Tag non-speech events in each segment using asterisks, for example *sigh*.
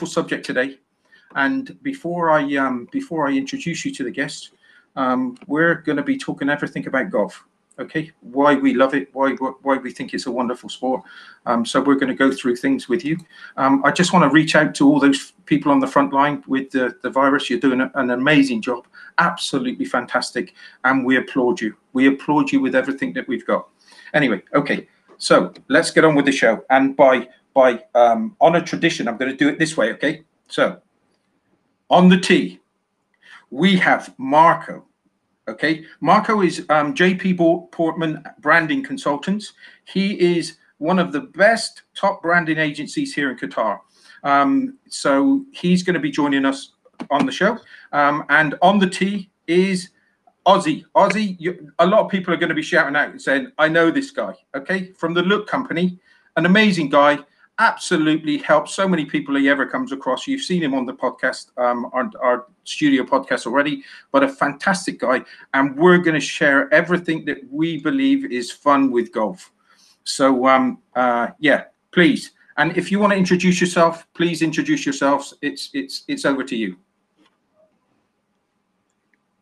wonderful subject today. And before I um, before I introduce you to the guest, um, we're going to be talking everything about golf. Okay, why we love it, why why we think it's a wonderful sport. Um, so we're going to go through things with you. Um, I just want to reach out to all those people on the front line with the, the virus. You're doing an amazing job, absolutely fantastic, and we applaud you. We applaud you with everything that we've got. Anyway, okay, so let's get on with the show. And by by um, on a tradition, I'm going to do it this way. Okay, so on the tee, we have Marco. Okay, Marco is um, JP Portman branding consultants. He is one of the best top branding agencies here in Qatar. Um, so he's going to be joining us on the show. Um, and on the tee is Ozzy. Ozzy, you, a lot of people are going to be shouting out and saying, I know this guy. Okay, from the Look Company, an amazing guy absolutely helps so many people he ever comes across. You've seen him on the podcast, um, our, our studio podcast already, but a fantastic guy. And we're going to share everything that we believe is fun with golf. So, um, uh, yeah, please. And if you want to introduce yourself, please introduce yourselves. It's it's it's over to you.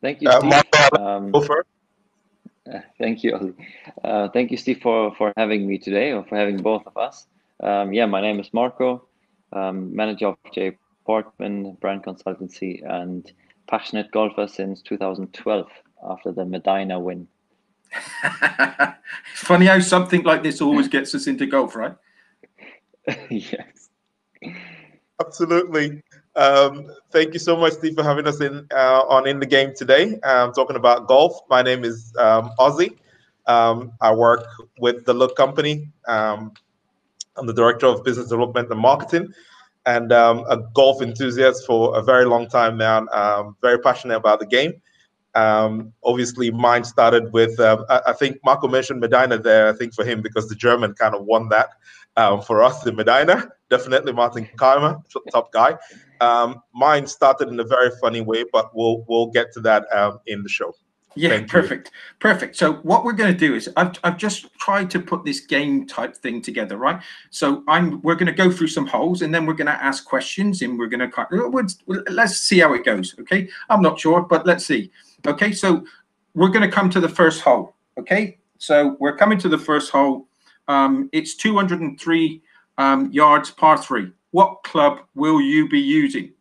Thank you, Steve. Uh, um, uh, *laughs* thank you, uh, thank you, Steve, for for having me today, or for having both of us. Um, yeah, my name is Marco, um, manager of J Portman Brand Consultancy and passionate golfer since 2012 after the Medinah win. it's *laughs* funny how something like this always gets us into golf, right? *laughs* yes. Absolutely. Um, thank you so much, Steve, for having us in uh, on in the game today. Um, talking about golf. My name is um, Ozzy. Um, I work with the Look Company. I'm the director of business development and marketing, and um, a golf enthusiast for a very long time now. Um, very passionate about the game. Um, obviously, mine started with um, I, think Marco mentioned Medinah there. I think for him because the German kind of won that um, for us in Medinah. Definitely Martin Kaymer, top guy. Um, mine started in a very funny way, but we'll we'll get to that in the show. Yeah, Thank perfect, you. perfect. So what we're going to do is I've, I've just tried to put this game type thing together, right? So I'm we're going to go through some holes and then we're going to ask questions and we're going to let's see how it goes. Okay, I'm not sure, but let's see. Okay, so we're going to come to the first hole. Okay, so we're coming to the first hole. Um, it's 203 um, yards, par three. What club will you be using?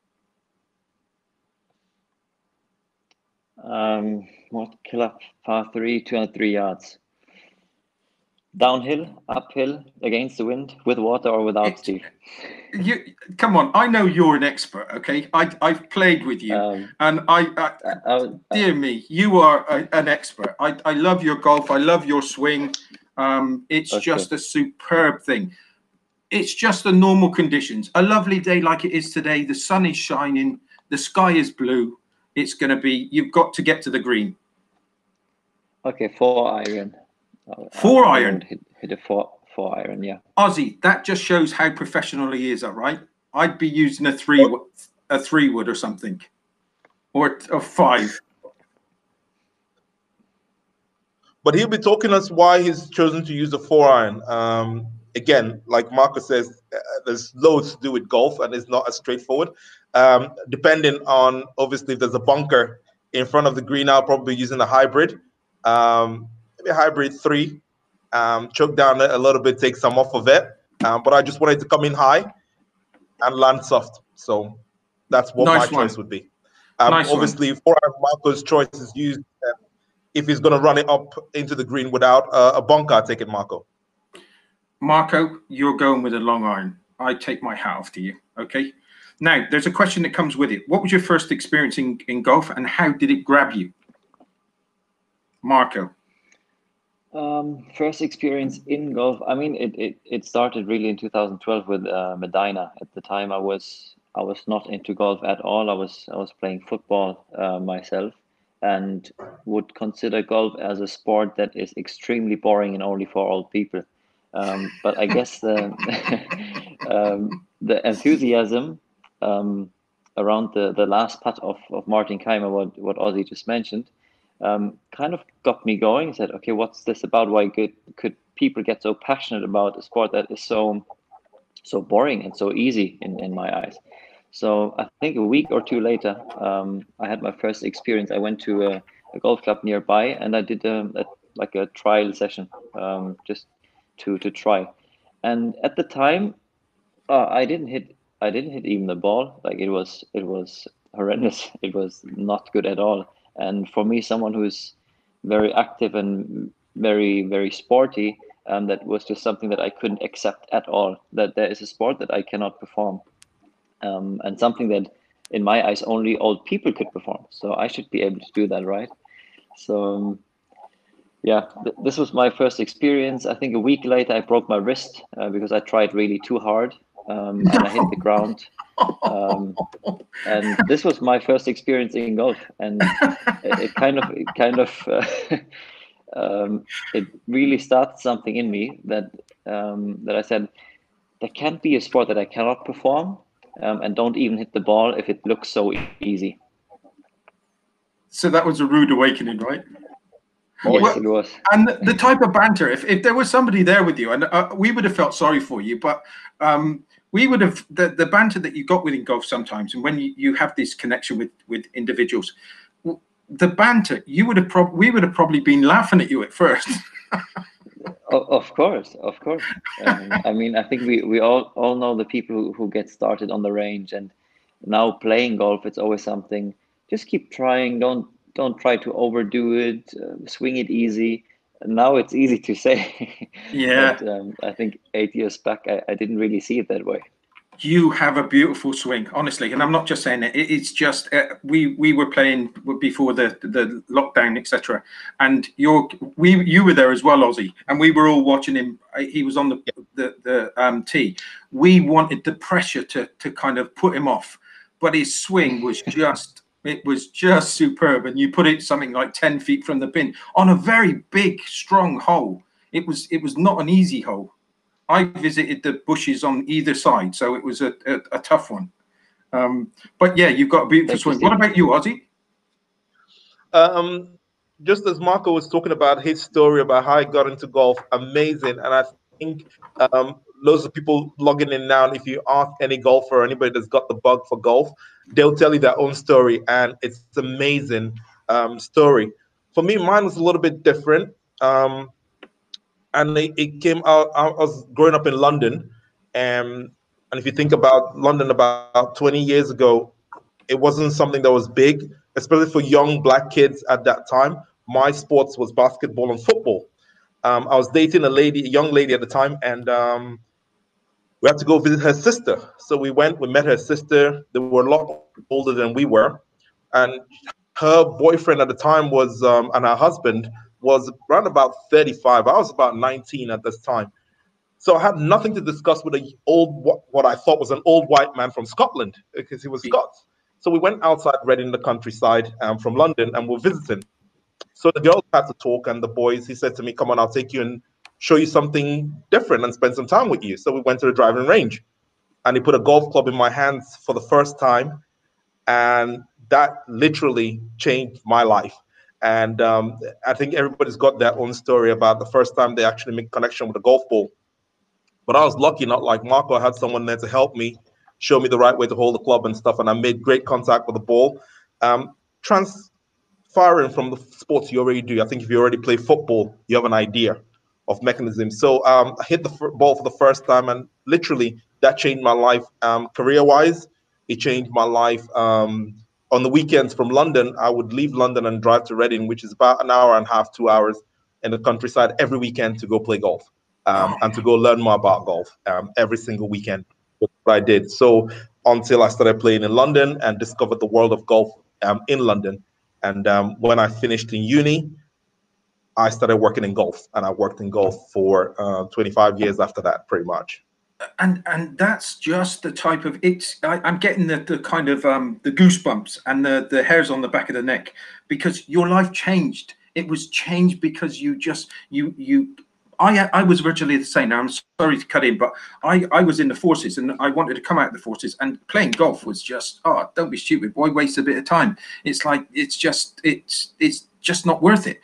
Um, what killer par three, 203 yards. Downhill, uphill, against the wind, with water or without, it, Steve? You come on. I know you're an expert. Okay, I I've played with you, um, and I, I uh, uh, dear me, you are a, an expert. I I love your golf. I love your swing. Um, it's okay. just a superb thing. It's just the normal conditions. A lovely day like it is today. The sun is shining. The sky is blue it's going to be you've got to get to the green. Okay, four iron. Four I iron. Hit, hit, a four four iron, yeah. Ozzy, that just shows how professional he is. All right, I'd be using a three a three wood or something, or a five. But he'll be talking us why he's chosen to use a four iron. Um, again, like Marcus says, uh, there's loads to do with golf, and it's not as straightforward um, depending on obviously if there's a bunker in front of the green, I'll probably be using a hybrid, um, maybe a hybrid three, um, choke down a little bit, take some off of it. Um, but I just wanted to come in high and land soft. So that's what nice my one. choice would be. Um, nice obviously, one. for Marco's choice is used uh, if he's going to run it up into the green without uh, a bunker, I take it Marco. Marco, you're going with a long iron. I take my hat off to you. Okay. Now, there's a question that comes with it. What was your first experience in, in golf and how did it grab you? Marco. Um, first experience in golf. I mean, it, it, it started really in 2012 with uh, Medinah. At the time, I was I was not into golf at all. I was I was playing football uh, myself, and would consider golf as a sport that is extremely boring and only for old people. Um, but I guess the *laughs* um, the enthusiasm um, around the, the last putt of, of Martin Kaymer, what, what Ozzy just mentioned, um, kind of got me going. Said, okay, what's this about? Why could, could people get so passionate about a sport that is so so boring and so easy in, in my eyes. So I think a week or two later, um, I had my first experience. I went to a, a golf club nearby and I did a, a like a trial session um, just to to try. And at the time, uh, I didn't hit I didn't hit even the ball. Like it was it was horrendous. *laughs* It was not good at all. And for me, someone who's very active and very very sporty, um, that was just something that I couldn't accept at all. That there is a sport that I cannot perform, um, and something that, in my eyes, only old people could perform. So I should be able to do that, right? So, um, yeah, th this was my first experience. I think a week later, I broke my wrist uh, because I tried really too hard, um, and I hit the ground. Um, and this was my first experience in golf, and it, it kind of, it kind of. Uh, *laughs* um, it really started something in me that um, that I said there can't be a sport that I cannot perform um, and don't even hit the ball if it looks so easy. So that was a rude awakening, right? Yes, it was. And the, the, type of banter, if, if there was somebody there with you, and uh, we would have felt sorry for you, but um, we would have, the, the banter that you got within golf sometimes, and when you, you have this connection with, with individuals, the banter, you would have probably we would have probably been laughing at you at first. *laughs* of course, of course. Um, I mean, I think we, we all, all know the people who, who get started on the range and now playing golf. It's always something. Just keep trying. Don't don't try to overdo it. Uh, swing it easy. Now it's easy to say. *laughs* Yeah. but, um, I think eight years back, I, I didn't really see it that way you have a beautiful swing, honestly, and I'm not just saying it. It's just uh, we we were playing before the the lockdown, etc. And you're we you were there as well, Ozzy, and we were all watching him. Uh, he was on the the, the um, tee. We wanted the pressure to to kind of put him off, but his swing was *laughs* just it was just superb. And you put it something like ten feet from the pin on a very big, strong hole. It was it was not an easy hole I visited the bushes on either side, so it was a, a, a tough one. Um, but yeah, you've got a beautiful swing. What about you, Ozzy? Um, just as Marco was talking about his story about how he got into golf, amazing. And I think um, loads of people logging in now, And if you ask any golfer or anybody that's got the bug for golf, they'll tell you their own story, and it's amazing um, story. For me, mine was a little bit different. Um, and it, it came out. I was growing up in London, and and if you think about London about 20 years ago, it wasn't something that was big, especially for young black kids at that time. My sports was basketball and football. Um, I was dating a lady, a young lady at the time, and um, we had to go visit her sister. So we went, we met her sister. They were a lot older than we were, and her boyfriend at the time was, um, and her husband was around about 35. I was about 19 at this time. So I had nothing to discuss with a old what, what I thought was an old white man from Scotland because he was Scots. So we went outside Reading, the countryside um, from London, and we're visiting. So the girls had to talk, and the boys. He said to me, "Come on, I'll take you and show you something different and spend some time with you." So we went to the driving range, and he put a golf club in my hands for the first time, and that literally changed my life. And um, I think everybody's got their own story about the first time they actually make connection with a golf ball. But I was lucky, not like Marco, I had someone there to help me, show me the right way to hold the club and stuff. And I made great contact with the ball. Um, transferring from the sports you already do, I think if you already play football, you have an idea of mechanism. So um, I hit the ball for the first time, and literally that changed my life um, career wise. It changed my life um, on the weekends from London, I would leave London and drive to Reading, which is about an hour and a half, two hours in the countryside every weekend to go play golf um, and to go learn more about golf um, every single weekend. What I did. So until I started playing in London and discovered the world of golf um, in London. And when I finished in uni, I started working in golf, and I worked in golf for uh, 25 years after that, pretty much and and that's just the type of it's I, am getting the, the kind of um the goosebumps and the the hairs on the back of the neck because your life changed it was changed because you just you you I I was virtually the same. Now I'm sorry to cut in, but I I was in the forces and I wanted to come out of the forces and playing golf was just oh don't be stupid. Why waste a bit of time? It's like it's just it's it's just not worth it.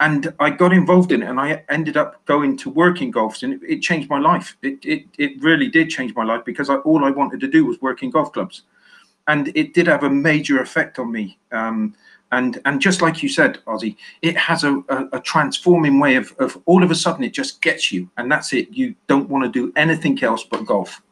And I got involved in it, and I ended up going to work in golf, and it, it changed my life. It, it it really did change my life because I, all I wanted to do was work in golf clubs, and it did have a major effect on me. Um, and and just like you said, Ozzy, it has a, a, a, transforming way of, of all of a sudden it just gets you, and that's it. You don't want to do anything else but golf.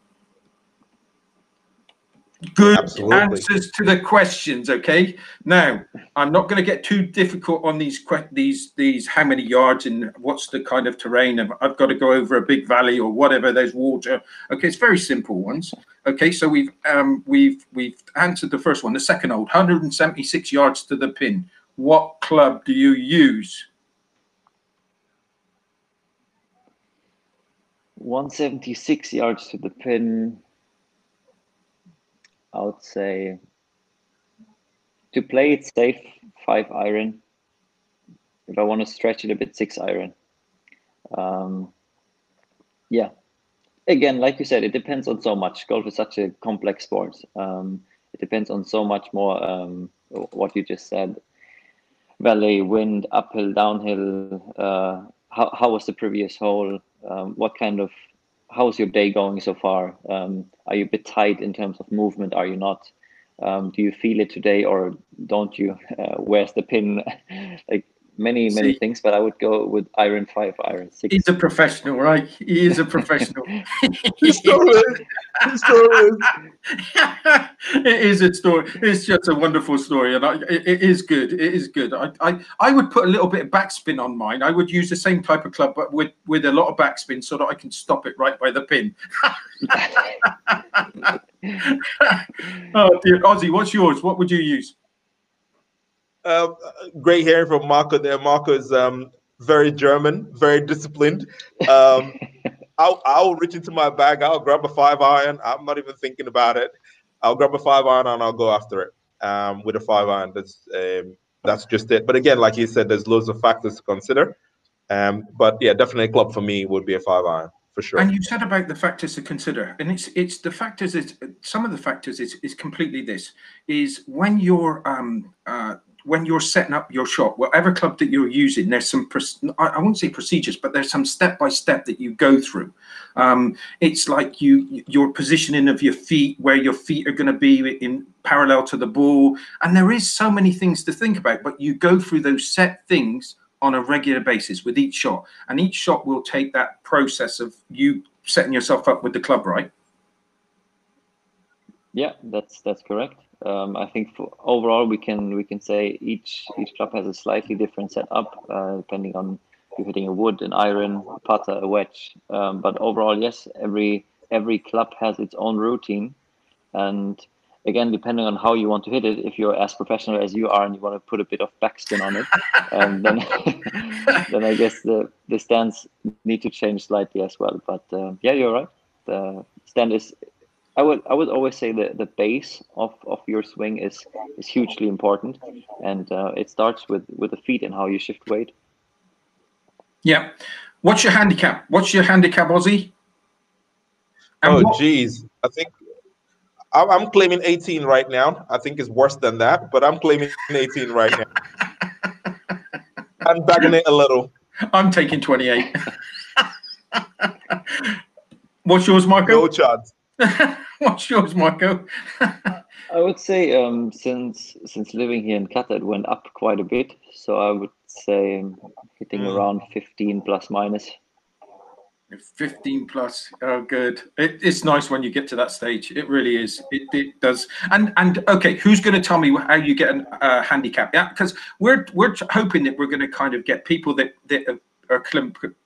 Good Absolutely. answers to the questions. Okay. Now I'm not going to get too difficult on these these these how many yards and what's the kind of terrain. I've got to go over a big valley or whatever. There's water. Okay, it's very simple ones. Okay, so we've um, we've we've answered the first one. The second old 176 yards to the pin. What club do you use? 176 yards to the pin. I would say to play it safe, five iron. If I want to stretch it a bit, six iron. Um, yeah. Again, like you said, it depends on so much. Golf is such a complex sport. Um, it depends on so much more. Um, what you just said: valley, wind, uphill, downhill. Uh, how how was the previous hole? Um, what kind of how's your day going so far? Um, are you a bit tight in terms of movement? Are you not? Um, do you feel it today or don't you? *laughs* Uh, where's the pin? *laughs* like many many See, things, but I would go with iron five, iron six. He's a professional, right? He is a professional. *laughs* he still is. He still is. *laughs* it is a story. It's just a wonderful story, and I, it, it is good. It is good. I, I I would put a little bit of backspin on mine. I would use the same type of club, but with with a lot of backspin, so that I can stop it right by the pin. *laughs* oh dear, Ozzy, what's yours? What would you use? Uh, great hearing from Marco there. Marco is um, very German, very disciplined. Um, *laughs* I'll, I'll reach into my bag. I'll grab a five iron. I'm not even thinking about it. I'll grab a five iron and I'll go after it um, with a five iron. That's um, that's just it. But again, like you said, there's loads of factors to consider. Um, but yeah, definitely a club for me would be a five iron for sure. And you said about the factors to consider, and it's it's the factors. Is some of the factors is is completely this is when you're um, uh, when you're setting up your shop, whatever club that you're using, there's some, I won't say procedures, but there's some step by step that you go through. Um, it's like you, your positioning of your feet, where your feet are going to be in parallel to the ball. And there is so many things to think about, but you go through those set things on a regular basis with each shot. And each shot will take that process of you setting yourself up with the club, right? Yeah, that's that's correct. Um, I think for, overall we can we can say each each club has a slightly different setup uh, depending on if you're hitting a wood, an iron, a putter, a wedge. Um, but overall, yes, every every club has its own routine, and again, depending on how you want to hit it, if you're as professional as you are and you want to put a bit of backspin on it, um, *laughs* then *laughs* then I guess the the stands need to change slightly as well. But uh, yeah, you're right. The stand is I would I would always say that the base of, of your swing is is hugely important, and uh, it starts with with the feet and how you shift weight. Yeah, what's your handicap? What's your handicap, Ozzy? And oh, geez, I think I'm claiming 18 right now. I think it's worse than that, but I'm claiming 18 right now. I'm bagging it a little. I'm taking 28. *laughs* What's yours, Marco? No chance. *laughs* *laughs* What's yours, Marco? *laughs* I would say um, since since living here in Qatar, it went up quite a bit. So I would say um, hitting mm. around 15 plus minus. 15 plus oh good it, it's nice when you get to that stage it really is it, it does and and okay who's going to tell me how you get a uh, handicap yeah because we're we're hoping that we're going to kind of get people that that are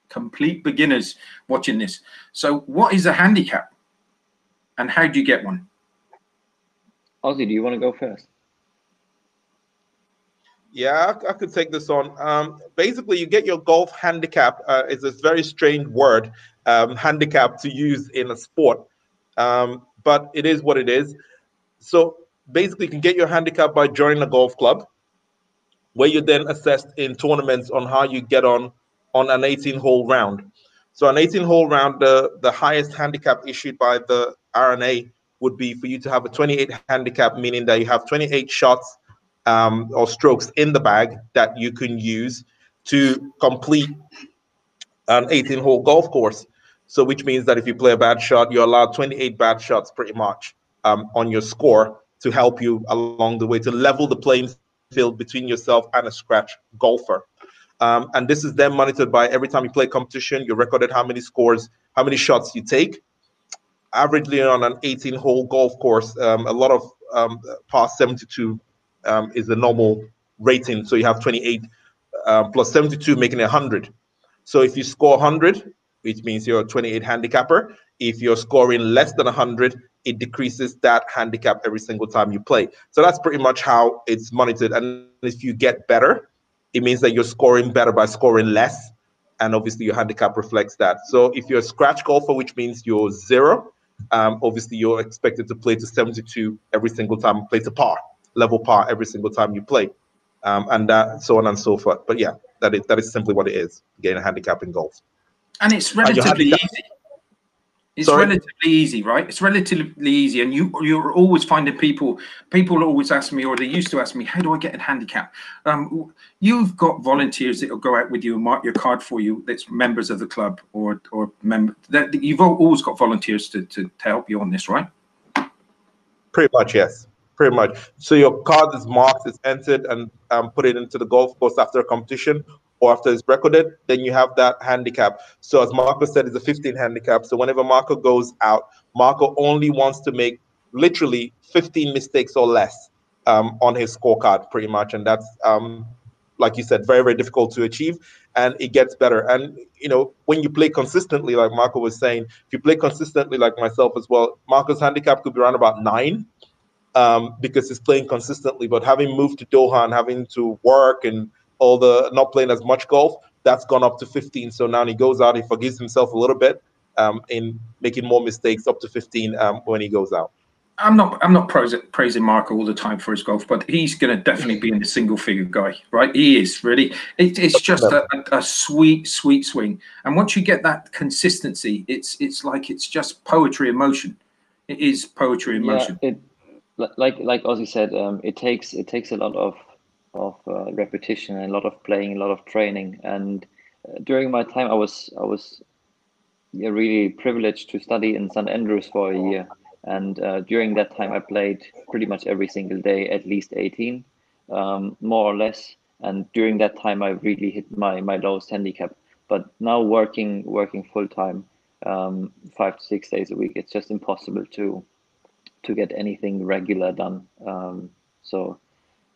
complete beginners watching this so what is a handicap and how do you get one? Ozzy, do you want to go first? Yeah, I, I could take this on. Um, basically, you get your golf handicap. Uh, it's a very strange word, um, handicap to use in a sport, um, but it is what it is. So basically, you can get your handicap by joining a golf club, where you're then assessed in tournaments on how you get on on an 18-hole round. So an 18-hole round, the the highest handicap issued by the R&A would be for you to have a 28 handicap, meaning that you have 28 shots um, or strokes in the bag that you can use. to complete an 18 hole golf course. So, which means that if you play a bad shot, you're allowed 28 bad shots pretty much um, on your score to help you along the way to level the playing field between yourself and a scratch golfer. Um, and this is then monitored by every time you play competition, you recorded how many scores, how many shots you take. Averagely on an 18 hole golf course, um, a lot of um, past 72 um, is the normal rating. So you have 28 uh, plus 72, making it 100. So if you score 100, which means you're a 28 handicapper, if you're scoring less than 100, it decreases that handicap every single time you play. So that's pretty much how it's monitored. And if you get better, it means that you're scoring better by scoring less. And obviously, your handicap reflects that. So if you're a scratch golfer, which means you're zero, um, obviously you're expected to play to 72 every single time, play to par, level par every single time you play, um, and that, so on and so forth. But yeah, that is that is simply what it is, getting a handicap in golf. And it's relatively easy. It's Sorry? relatively easy, right? It's relatively easy, and you you're always finding people. People always ask me, or they used to ask me, "How do I get a handicap?" Um, you've got volunteers that will go out with you and mark your card for you. That's members of the club, or or member. That you've always got volunteers to, to to help you on this, right? Pretty much, yes. Pretty much. So your card is marked, it's entered, and um, put it into the golf course after a competition, or after it's recorded, then you have that handicap. So as Marco said, it's a 15 handicap. So whenever Marco goes out, Marco only wants to make literally 15 mistakes or less um, on his scorecard, pretty much. And that's, um, like you said, very, very difficult to achieve. And it gets better. And, you know, when you play consistently, like Marco was saying, if you play consistently, like myself as well, Marco's handicap could be around about nine um, because he's playing consistently. But having moved to Doha and having to work and all the not playing as much golf, that's gone up to 15. So now he goes out, he forgives himself a little bit um, in making more mistakes up to 15 um, when he goes out. I'm not I'm not praising Marco all the time for his golf, but he's going to definitely be in the single figure guy, right? He is really. It, it's just a, a, sweet, sweet swing, and once you get that consistency, it's it's like it's just poetry in motion. It is poetry in yeah, motion. It, like like Ozzy said, um, it takes it takes a lot of of uh, repetition and a lot of playing, a lot of training. And uh, during my time, I was I was yeah, really privileged to study in St Andrews for a year. And uh, during that time, I played pretty much every single day, at least 18, um, more or less. And during that time, I really hit my my lowest handicap. But now working working full time, um, five to six days a week, it's just impossible to to get anything regular done. Um, so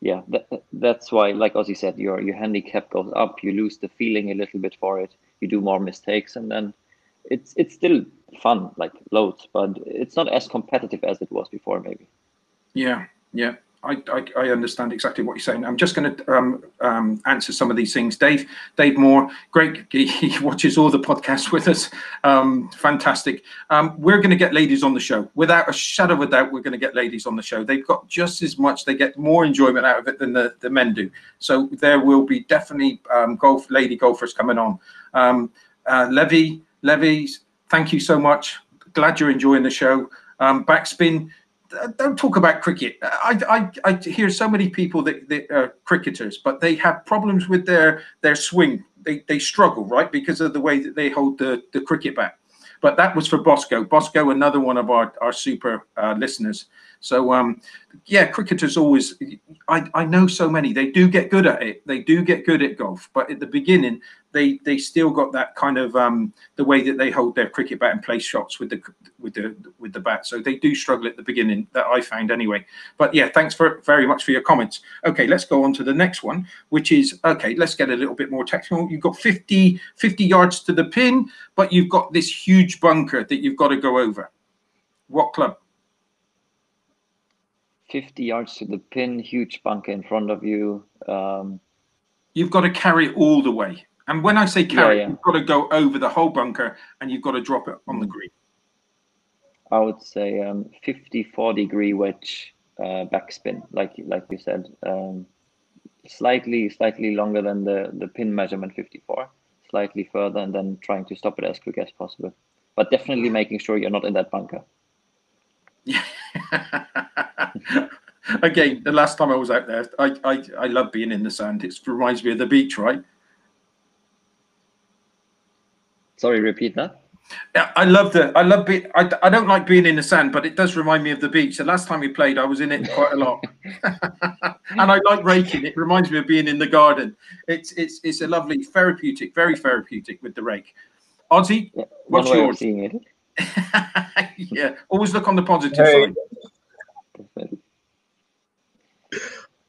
yeah, that, that's why, like Ozzy said, your your handicap goes up. You lose the feeling a little bit for it. You do more mistakes, and then it's it's still fun, like loads, but it's not as competitive as it was before, maybe. Yeah, yeah. I, I, I, understand exactly what you're saying. I'm just going to um, um, answer some of these things. Dave, Dave Moore, great. He watches all the podcasts with us. Um, fantastic. Um, we're going to get ladies on the show. Without a shadow of a doubt, we're going to get ladies on the show. They've got just as much, they get more enjoyment out of it than the, the men do. So there will be definitely um, golf lady golfers coming on. Um, uh, Levy, thank you so much. Glad you're enjoying the show. backspin, don't talk about cricket. I, I, I hear so many people that, that are cricketers, but they have problems with their their swing. They, they struggle, right, because of the way that they hold the, the cricket bat. But that was for Bosco. Bosco, another one of our, our super uh, listeners. So, um, yeah, cricketers always, I, I know so many, they do get good at it. They do get good at golf. But at the beginning, they they still got that kind of um, the way that they hold their cricket bat and play shots with the with the with the bat. So they do struggle at the beginning. That I found anyway. But yeah, thanks for very much for your comments. Okay, let's go on to the next one, which is okay. Let's get a little bit more technical. You've got 50 50 yards to the pin, but you've got this huge bunker that you've got to go over. What club? 50 yards to the pin, huge bunker in front of you. Um, you've got to carry it all the way. And when I say carry, yeah, yeah. you've got to go over the whole bunker and you've got to drop it on the green. I would say um, 54 degree wedge uh, backspin, like like you said, um, slightly slightly longer than the the pin measurement 54, slightly further, and then trying to stop it as quick as possible. But definitely making sure you're not in that bunker. Yeah. *laughs* Again, the last time I was out there, I, I I love being in the sand. It reminds me of the beach, right? Sorry, repeat that. Yeah, I love the. I love be. I, I don't like being in the sand, but it does remind me of the beach. The last time we played, I was in it quite a lot, *laughs* and I like raking. It reminds me of being in the garden. It's it's it's a lovely therapeutic, very therapeutic with the rake. Ozzy, Yeah, What's one yours? seeing it. *laughs* yeah, always look on the positive Hey. side.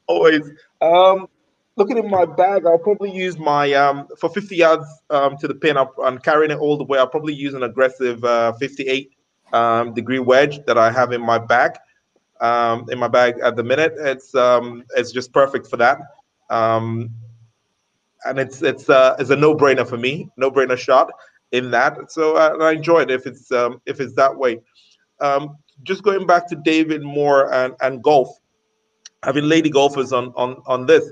Always. Um, looking in my bag, I'll probably use my um for 50 yards um to the pin. I'm, I'm carrying it all the way. I'll probably use an aggressive uh, 58 um, degree wedge that I have in my bag. Um, in my bag at the minute, it's um it's just perfect for that. Um, and it's it's uh it's a no brainer for me, no brainer shot in that. So uh, I enjoy it if it's if it's that way. Just going back to David Moore and and golf having lady golfers on on on this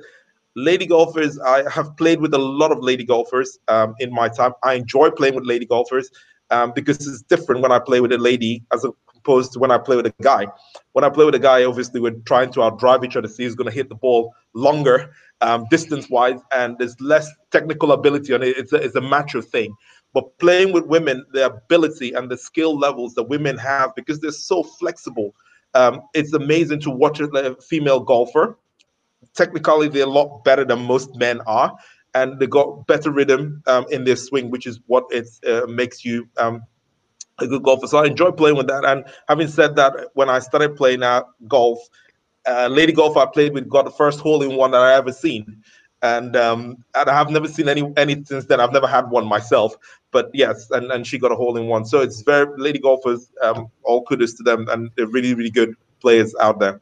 lady golfers i have played with a lot of lady golfers um, in my time. I enjoy playing with lady golfers um, because it's different when i play with a lady as opposed to when i play with a guy. When i play with a guy obviously we're trying to outdrive each other see who's going to hit the ball longer um, distance wise and there's less technical ability on it. It's a, it's a macho thing. But playing with women the ability and the skill levels that women have because they're so flexible um, it's amazing to watch a a female golfer. Technically, they're a lot better than most men are, and they got better rhythm um, in their swing, which is what it uh, makes you um, a good golfer. So I enjoy playing with that. And having said that, when I started playing uh, golf, uh, lady golf I played with got the first hole in one that I ever seen. And um, and I have never seen any any since then. I've never had one myself, but yes, and, and she got a hole in one. So it's very lady golfers. Um, all kudos to them, and they're really really good players out there.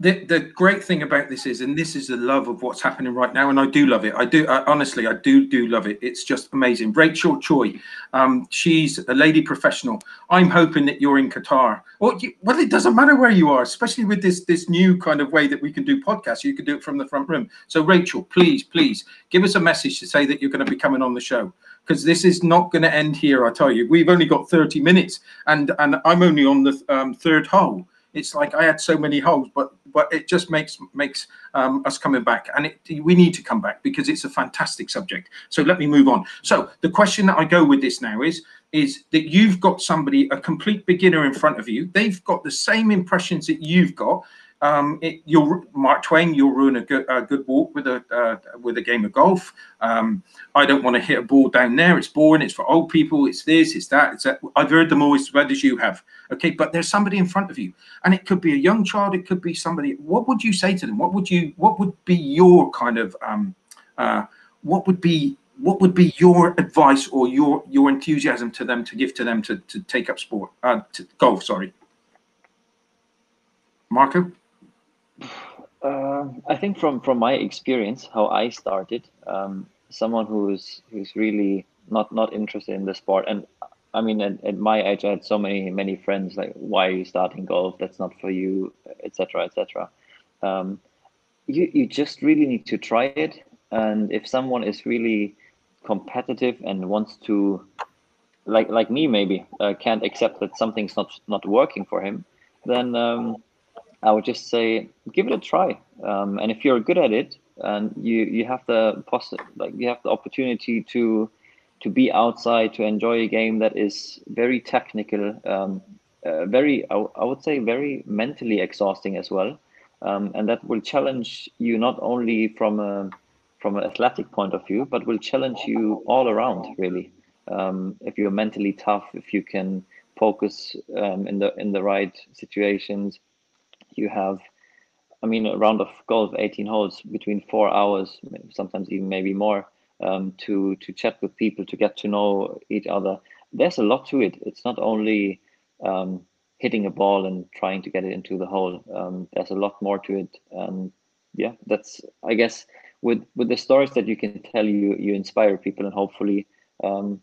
The the great thing about this is, and this is the love of what's happening right now, and I do love it. I do I, honestly, I do do love it. It's just amazing. Rachel Choi, um, she's a lady professional. I'm hoping that you're in Qatar. Well, you, well, it doesn't matter where you are, especially with this this new kind of way that we can do podcasts. You can do it from the front room. So, Rachel, please, please give us a message to say that you're going to be coming on the show because this is not going to end here. I tell you, we've only got 30 minutes, and and I'm only on the um, third hole. It's like I had so many holes, but but it just makes makes um, us coming back, and it, we need to come back because it's a fantastic subject. So let me move on. So the question that I go with this now is is that you've got somebody a complete beginner in front of you. They've got the same impressions that you've got. Um, it, you'll Mark Twain. You'll ruin a good a good walk with a uh, with a game of golf. Um, I don't want to hit a ball down there. It's boring. It's for old people. It's this. It's that. It's that. I've heard them all as well as you have. Okay, but there's somebody in front of you, and it could be a young child. It could be somebody. What would you say to them? What would you? What would be your kind of? Um, uh, what would be? What would be your advice or your your enthusiasm to them to give to them to to take up sport? Uh, to golf. Sorry, Marco. I think from from my experience, how I started, um, someone who's who's really not not interested in the sport, and I mean, at, at my age, I had so many many friends like, "Why are you starting golf? That's not for you," etc., etc. Um, you you just really need to try it, and if someone is really competitive and wants to, like like me, maybe uh, can't accept that something's not not working for him, then. Um, I would just say give it a try. Um, and if you're good at it, and you you have the poss- like you have the opportunity to to be outside to enjoy a game that is very technical, um, uh, very I, w- I would say very mentally exhausting as well, um, and that will challenge you not only from a from an athletic point of view, but will challenge you all around really. Um, if you're mentally tough, if you can focus um, in the in the right situations, you have i mean a round of golf 18 holes between four hours sometimes even maybe more um, to to chat with people to get to know each other. There's a lot to it. It's not only um, hitting a ball and trying to get it into the hole. Um, there's a lot more to it. And yeah that's i guess with with the stories that you can tell you you inspire people and hopefully um,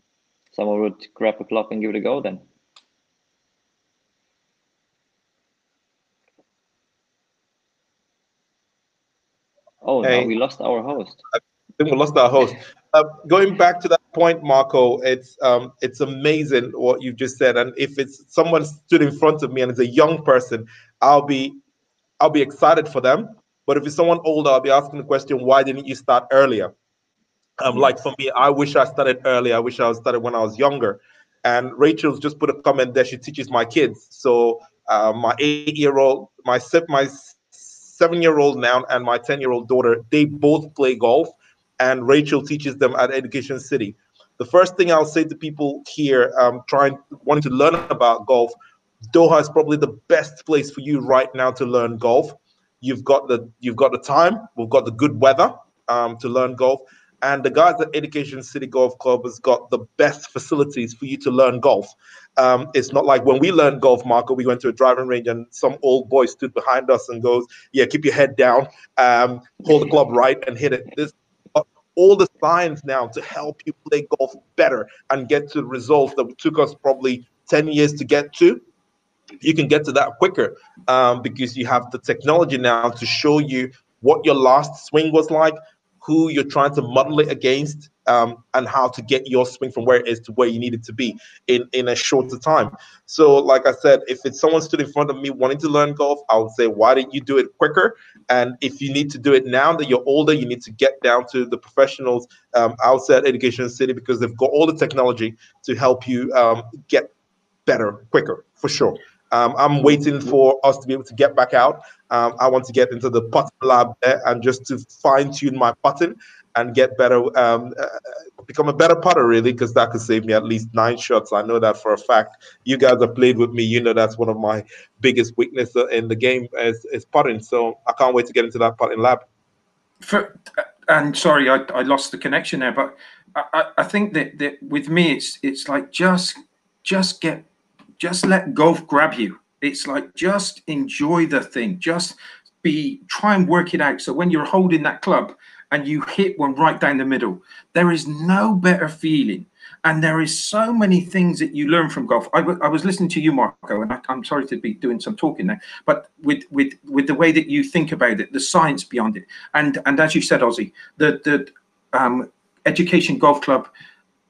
someone would grab a club and give it a go then Hey. we lost our host. I think we lost our host. Uh, *laughs* going back to that point, Marco, it's um, it's amazing what you've just said. And if it's someone stood in front of me and it's a young person, I'll be I'll be excited for them. But if it's someone older, I'll be asking the question, why didn't you start earlier? Um, like for me, I wish I started earlier. I wish I started when I was younger. And Rachel's just put a comment there. She teaches my kids. So uh, my eight-year-old, my my seven-year-old now, and my ten-year-old daughter, they both play golf, and Rachel teaches them at Education City. The first thing I'll say to people here, um, trying wanting to learn about golf, Doha is probably the best place for you right now to learn golf. You've got the you've got the time. We've got the good weather um, to learn golf, and the guys at Education City Golf Club has got the best facilities for you to learn golf. Um, it's not like when we learned golf, Marco, we went to a driving range and some old boy stood behind us and goes, "Yeah, keep your head down, um, hold the club right, and hit it." This all the science now to help you play golf better and get to the results that took us probably 10 years to get to you can get to that quicker um, because you have the technology now to show you what your last swing was like who you're trying to model it against um, and how to get your swing from where it is to where you need it to be in, in a shorter time. So, like I said, if it's someone stood in front of me wanting to learn golf, I would say, why didn't you do it quicker? And if you need to do it now that you're older, you need to get down to the professionals um, outside Education City because they've got all the technology to help you um, get better quicker, for sure. Um, I'm waiting for us to be able to get back out. Um, I want to get into the putting lab there and just to fine tune my putting and get better, um, uh, become a better putter, really, because that could save me at least nine shots. I know that for a fact. You guys have played with me. You know that's one of my biggest weaknesses in the game is, is putting. So I can't wait to get into that putting lab. For, and sorry, I, I lost the connection there, but I, I think that, that with me, it's it's like just just get just let golf grab you. It's like just enjoy the thing. Just be try and work it out. So when you're holding that club and you hit one right down the middle, there is no better feeling. And there is so many things that you learn from golf. I, was listening to you, Marco, and I, am sorry to be doing some talking there, but with with with the way that you think about it, the science beyond it, and and as you said, Ozzy, the the um, Education Golf Club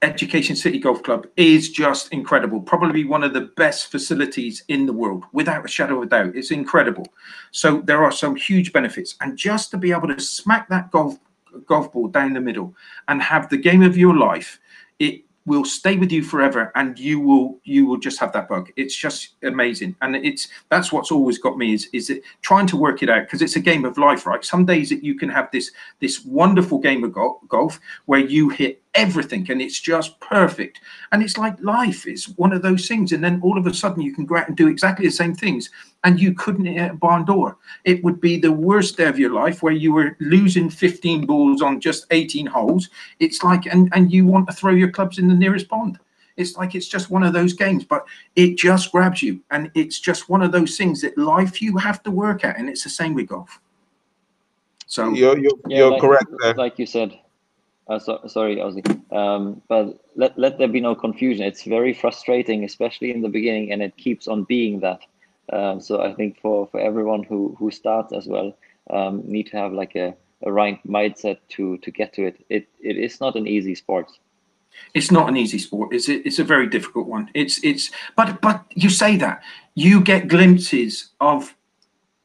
Education City Golf Club is just incredible. Probably one of the best facilities in the world, without a shadow of a doubt. It's incredible. So there are some huge benefits, and just to be able to smack that golf golf ball down the middle and have the game of your life, it will stay with you forever and you will you will just have that bug it's just amazing and it's that's what's always got me is is it trying to work it out because it's a game of life right some days that you can have this this wonderful game of golf where you hit everything and it's just perfect. And it's like life is one of those things and then all of a sudden you can go out and do exactly the same things and you couldn't hit a barn door. It would be the worst day of your life where you were losing 15 balls on just 18 holes. It's like and and you want to throw your clubs in the nearest pond. It's like it's just one of those games but it just grabs you and it's just one of those things that life you have to work at and it's the same with golf. So you're you're, yeah, you're like, correct there. like you said uh, so, sorry, Ozzy. Um, but let, let there be no confusion. It's very frustrating, especially in the beginning, and it keeps on being that. Um, so I think for, for everyone who, who starts as well, um, need to have like a, a right mindset to to get to it. It it is not an easy sport. It's not an easy sport. It's a, it's a very difficult one. It's it's but but you say that you get glimpses of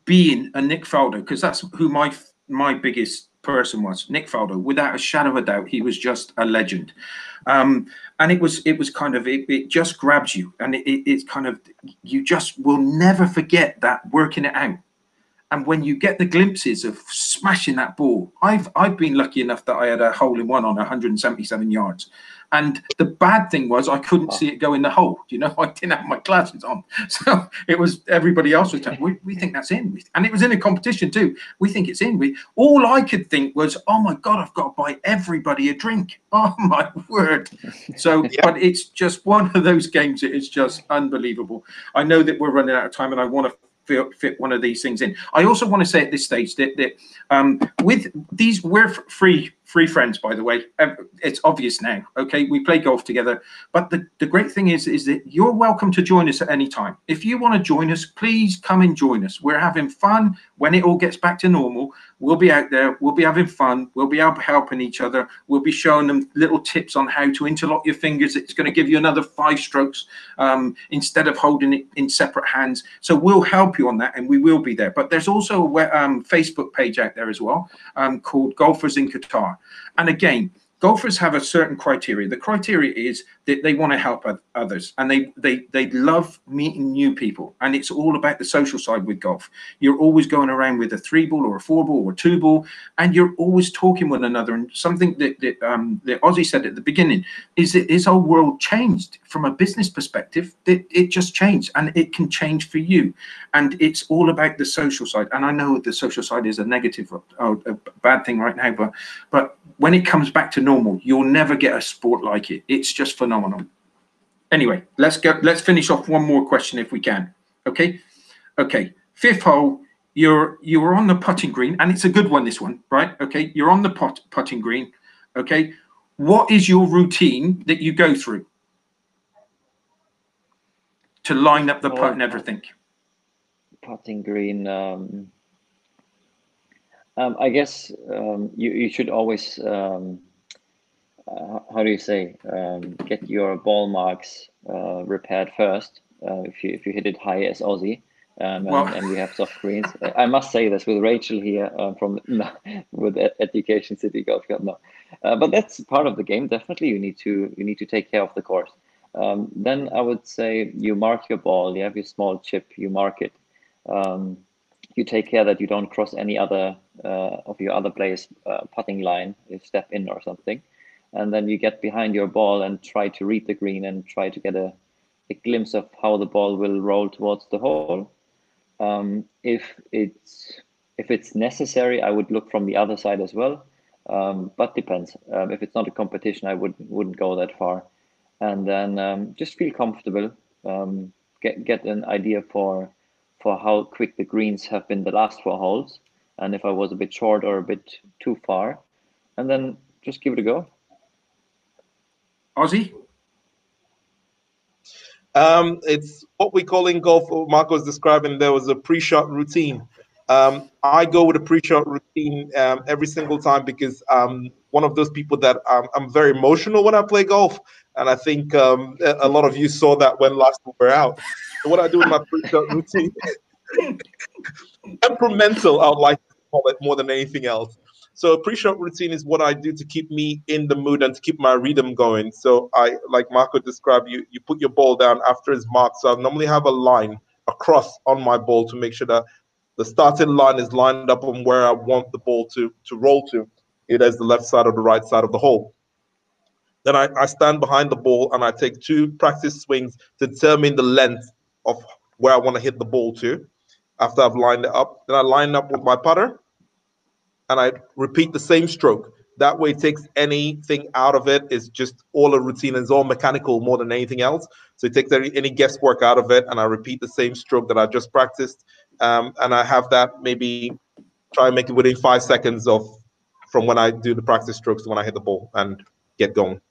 being a Nick Faldo because that's who my my biggest person was Nick Faldo. Without a shadow of a doubt, he was just a legend. Um, and it was it was kind of it, it just grabs you, and it, it, it's kind of you just will never forget that working it out. And when you get the glimpses of smashing that ball, I've I've been lucky enough that I had a hole in one on 177 yards, and the bad thing was I couldn't see it go in the hole. You know, *laughs* I didn't have my glasses on, *laughs* so it was everybody else was telling we, we think that's in, and it was in a competition too. We think it's in. We all I could think was, oh my god, I've got to buy everybody a drink. *laughs* Oh my word! So, yeah. but it's just one of those games. It is just unbelievable. I know that we're running out of time, and I want to fit, fit one of these things in. I also want to say at this stage that that um, with these we're free free friends by the way. It's obvious now okay? We play golf together. But the, the great thing is is that you're welcome to join us at any time. If you want to join us please come and join us. We're having fun when it all gets back to normal we'll be out there we'll be having fun we'll be helping each other we'll be showing them little tips on how to interlock your fingers it's going to give you another five strokes um, instead of holding it in separate hands. So we'll help you on that and we will be there. But there's also a um, facebook page out there as well um, called golfers in qatar. And again, golfers have a certain criteria. The criteria is that they want to help others and they, they, they love meeting new people. And it's all about the social side with golf. You're always going around with a three ball or a four ball or two ball, and you're always talking one another. And something that, that, um, that Ozzy said at the beginning is that his whole world changed from a business perspective. That it just changed and it can change for you. And it's all about the social side. And I know the social side is a negative, uh, a bad thing right now, but, but when it comes back to normal, you'll never get a sport like it. It's just phenomenal. Anyway, let's go. Let's finish off one more question if we can. Okay. Okay. Fifth hole. You're you're on the putting green, and it's a good one. This one, right? Okay. You're on the pot, putting green. Okay. What is your routine that you go through to line up the putt and everything? Putting green. Um, um, I guess um, you you should always um, uh, how do you say um, get your ball marks uh, repaired first uh, if you if you hit it high as Ozzy. um, and, well, and you have soft greens. I must say this with Rachel here um, from *laughs* with Education City Golf Club. No, uh, but that's part of the game. Definitely, you need to you need to take care of the course. Um, then I would say you mark your ball. You have your small chip. You mark it. Um, you take care that you don't cross any other uh, of your other players' uh, putting line. You step in or something and then you get behind your ball and try to read the green and try to get a, a glimpse of how the ball will roll towards the hole. Um, if it's if it's necessary, I would look from the other side as well, um, but depends. Um, if it's not a competition, I would wouldn't go that far, and then um, just feel comfortable. Um, get get an idea for for how quick the greens have been the last four holes, and if I was a bit short or a bit too far, and then just give it a go. Ozzy? Um, it's what we call in golf. What Marco was describing there was a pre-shot routine. Um, I go with a pre-shot routine um, every single time because I'm one of those people that um, I'm very emotional when I play golf, and I think um, a lot of you saw that when last we were out. So what I do with my pre-shot routine, *laughs* temperamental, I would like to call it more than anything else. So a pre-shot routine is what I do to keep me in the mood and to keep my rhythm going. So I, like Marco described, you you put your ball down after it's marked. So I normally have a line across on my ball to make sure that the starting line is lined up on where I want the ball to to roll to, either as the left side or the right side of the hole. Then I, I stand behind the ball and I take two practice swings to determine the length of where I want to hit the ball to. After I've lined it up, then I line up with my putter and I repeat the same stroke. That way, it takes anything out of it. It's just all a routine and it's all mechanical more than anything else. So it takes any, guesswork out of it, and I repeat the same stroke that I just practiced. Um, and I have that maybe try and make it within five seconds of from when I do the practice strokes to when I hit the ball and get going.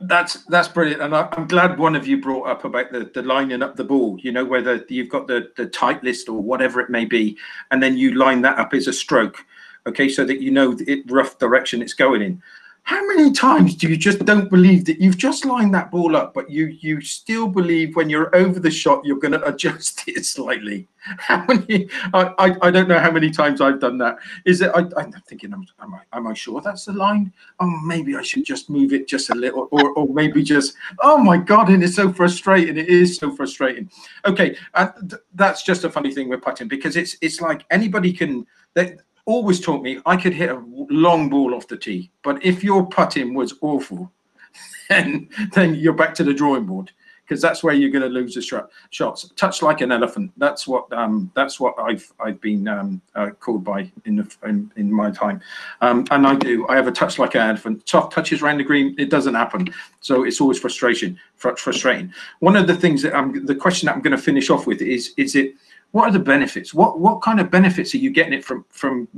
That's that's brilliant, and I, am glad one of you brought up about the, the lining up the ball. You know, whether you've got the the Titleist or whatever it may be, and then you line that up as a stroke okay, so that you know the rough direction it's going in. How many times do you just don't believe that you've just lined that ball up, but you you still believe when you're over the shot you're going *laughs* to adjust it slightly? How many? I, I, I don't know how many times I've done that. Is it? I, I'm thinking, am, am I am I sure that's the line? Oh, maybe I should just move it just a little, or or maybe just. Oh my God! And it's so frustrating. It is so frustrating. Okay, uh, th- that's just a funny thing with putting because it's it's like anybody can. They, always taught me I could hit a long ball off the tee, but if your putting was awful, *laughs* then then you're back to the drawing board because that's where you're going to lose the shot, shots. Touch like an elephant. That's what um, that's what I've I've been um, uh, called by in, the, in, in my time, um, and I do. I have a touch like an elephant. Soft touches around the green, it doesn't happen. So it's always frustration, fr- frustrating. One of the things that I'm the question that I'm going to finish off with is is it what are the benefits? What what kind of benefits are you getting it from from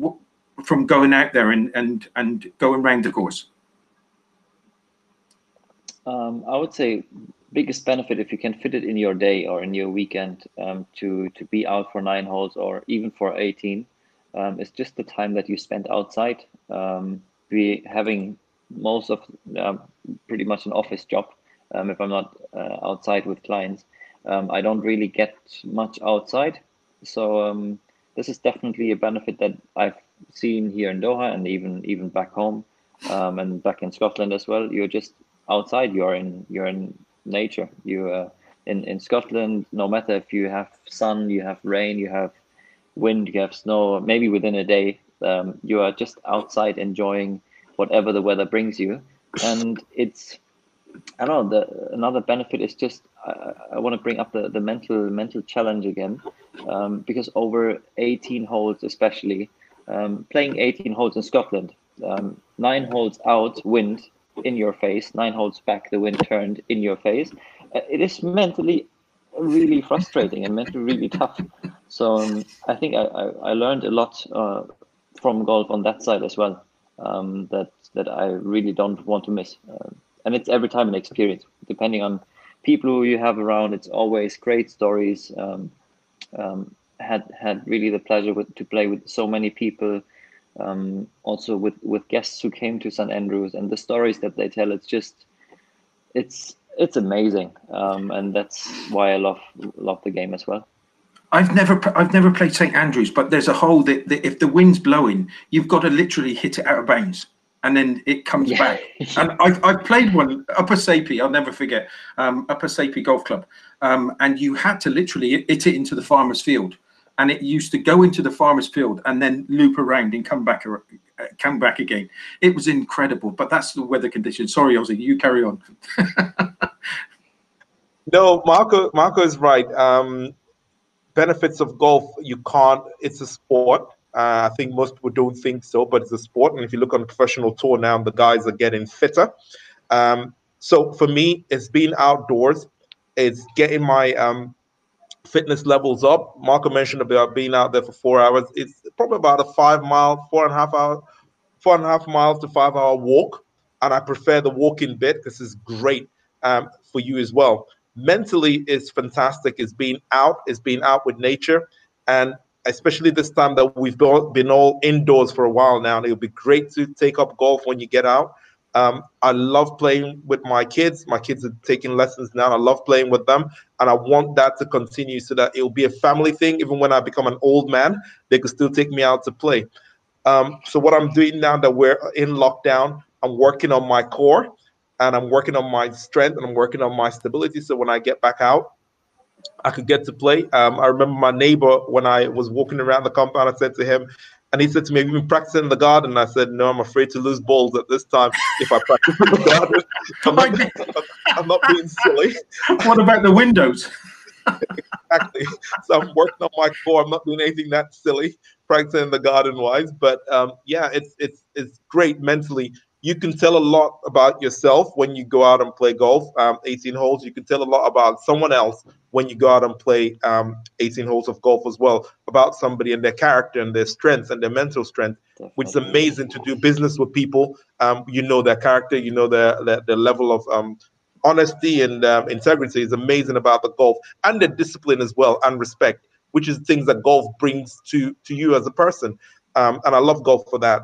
from going out there and and and going around the course? Um, I would say biggest benefit if you can fit it in your day or in your weekend um, to to be out for nine holes or even for 18 um, is just the time that you spend outside. Um, be having most of uh, pretty much an office job um, if I'm not uh, outside with clients. Um, I don't really get much outside. So um, this is definitely a benefit that I've seen here in Doha and even even back home. um, and back in Scotland as well. You're just outside. You're in you're in nature. You uh, in in Scotland. No matter if you have sun, you have rain, you have wind, you have snow. Maybe within a day, um, you are just outside enjoying whatever the weather brings you, and it's I don't know. The another benefit is just I, I want to bring up the, the mental mental challenge again, um, because over 18 holes, especially um, playing 18 holes in Scotland, um, nine holes out, wind in your face, nine holes back, the wind turned in your face. Uh, it is mentally really frustrating and mentally really tough. So um, I think I, I, I, learned a lot uh, from golf on that side as well. Um, that that I really don't want to miss. Uh, and it's every time an experience, depending on people who you have around. It's always great stories. Um, um, had had really the pleasure with, to play with so many people. Um, also with with guests who came to St Andrews and the stories that they tell. It's just it's it's amazing, um, and that's why I love love the game as well. I've never I've never played St Andrews, but there's a hole that, that, if the wind's blowing, you've got to literally hit it out of bounds, and then it comes yeah. back. And I've, I've played one Upper Sapie, I'll never forget um, Upper Sapie Golf Club, um, and you had to literally hit it into the farmer's field, and it used to go into the farmer's field and then loop around and come back uh, come back again. It was incredible, but that's the weather condition. Sorry, Ozzy, you carry on. *laughs* no, Marco Marco is right. Um, benefits of golf, you can't. It's a sport. Uh, I think most people don't think so, but it's a sport. And if you look on professional tour now, the guys are getting fitter. Um, so for me, it's being outdoors. It's getting my um, fitness levels up. Marco mentioned about being out there for four hours. It's probably about a five mile, four and a half hour, four and a half miles to five hour walk. And I prefer the walking bit because it's great um, for you as well mentally it's fantastic It's being out it's being out with nature and especially this time that we've been all indoors for a while now and it'll be great to take up golf when you get out um, i love playing with my kids my kids are taking lessons now i love playing with them and i want that to continue so that it'll be a family thing even when i become an old man they can still take me out to play um, so what i'm doing now that we're in lockdown i'm working on my core and I'm working on my strength and I'm working on my stability. So when I get back out, I could get to play. Um, I remember my neighbor when I was walking around the compound. I said to him, and he said to me, "Have you been practicing in the garden?" I said, "No, I'm afraid to lose balls at this time if I practice in the garden. *laughs* I'm not, I'm not being silly." *laughs* What about the windows? exactly. So I'm working on my core. I'm not doing anything that silly, practicing in the garden wise. But um, yeah, it's it's it's great mentally you can tell a lot about yourself when you go out and play golf, um, 18 holes. You can tell a lot about someone else when you go out and play um, 18 holes of golf as well, about somebody and their character and their strengths and their mental strength, Definitely. which is amazing to do business with people. Um, you know their character, you know their, their, their level of um, honesty and um, integrity is amazing about the golf and the discipline as well and respect, which is things that golf brings to, to you as a person. Um, and I love golf for that.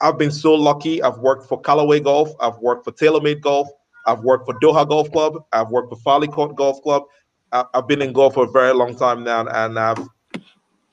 I've been so lucky. I've worked for Callaway Golf. I've worked for TaylorMade Golf. I've worked for Doha Golf Club. I've worked for Farleigh Court Golf Club. I've been in golf for a very long time now, and I've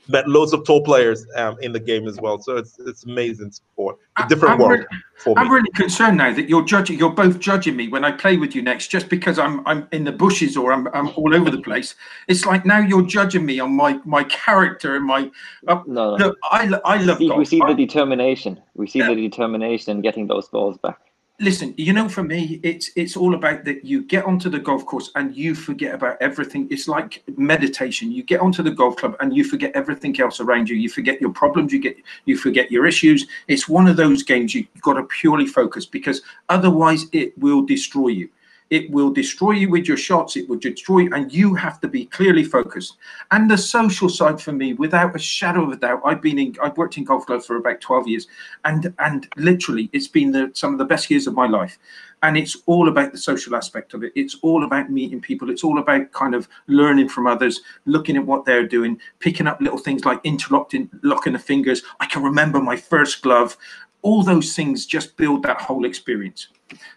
met loads of tall players um, in the game as well. So it's it's amazing sport, a different I'm world. Really, I'm really concerned now that you're judging. You're both judging me when I play with you next, just because I'm I'm in the bushes or I'm I'm all over the place. It's like now you're judging me on my my character and my. Uh, no, no. Look, I I love. We see, we see the determination. We see yeah. the determination in getting those balls back listen you know for me it's it's all about that you get onto the golf course and you forget about everything. It's like meditation. You get onto the golf club and you forget everything else around you. You forget your problems. You get you forget your issues. It's one of those games you've got to purely focus because otherwise it will destroy you it will destroy you with your shots. It will destroy you, and you have to be clearly focused. And the social side for me, without a shadow of a doubt, I've been in. I've worked in golf clubs for about twelve years, and and literally, it's been the, some of the best years of my life. And it's all about the social aspect of it. It's all about meeting people. It's all about kind of learning from others, looking at what they're doing, picking up little things like interlocking, locking the fingers. I can remember my first glove. All those things just build that whole experience.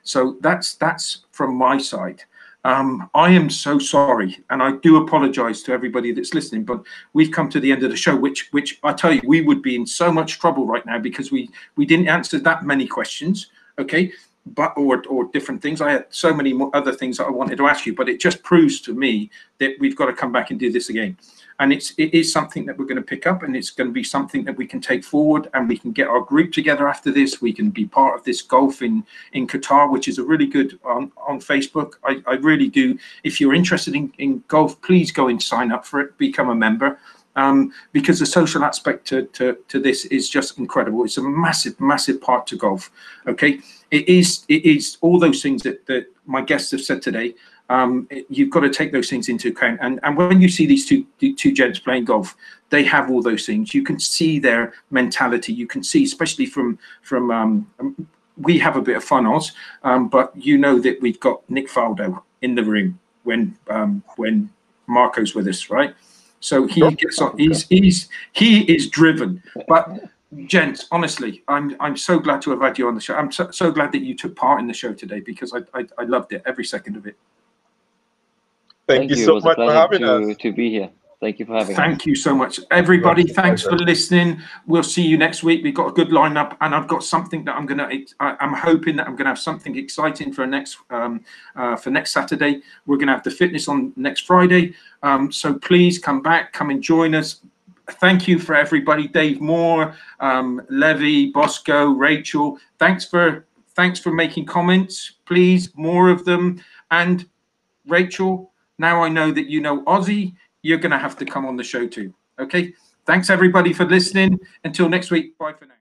So that's that's from my side. Um, I am so sorry, and I do apologise to everybody that's listening. But we've come to the end of the show, which, which I tell you, we would be in so much trouble right now because we we didn't answer that many questions. Okay, but or or different things. I had so many other things that I wanted to ask you, but it just proves to me that we've got to come back and do this again and it's it is something that we're going to pick up and it's going to be something that we can take forward and we can get our group together after this. We can be part of this golf in in qatar which is a really good on on facebook. I, I really do. If you're interested in, in golf please go and sign up for it become a member. Um, because the social aspect to, to, to this is just incredible. It's a massive, massive part to golf. Okay, it is it is all those things that, that my guests have said today um, you've got to take those things into account. And, and when you see these two two gents playing golf, they have all those things. You can see their mentality. You can see, especially from from um, we have a bit of fun, Oz, um, but you know that we've got Nick Faldo in the room when um, when Marco's with us, right? So he gets on. He's he's he is driven, but gents honestly i'm i'm so glad to have had you on the show i'm so, so glad that you took part in the show today because I, I, I loved it every second of it Thank, Thank you, you so much for having to, us. To be here. Thank you for having Thank us. you so much. Everybody, thanks for listening. We'll see you next week. We've got a good lineup, and I've got something that I'm gonna. I'm hoping that I'm gonna have something exciting for next um, uh, for next Saturday. We're gonna have the fitness on next Friday. Um, so please come back, come and join us. Thank you for everybody, Dave Moore, um, Levy, Bosco, Rachel. Thanks for thanks for making comments. Please, more of them. And Rachel, now I know that you know Ozzy, you're going to have to come on the show too. Okay. Thanks everybody for listening. Until next week. Bye for now.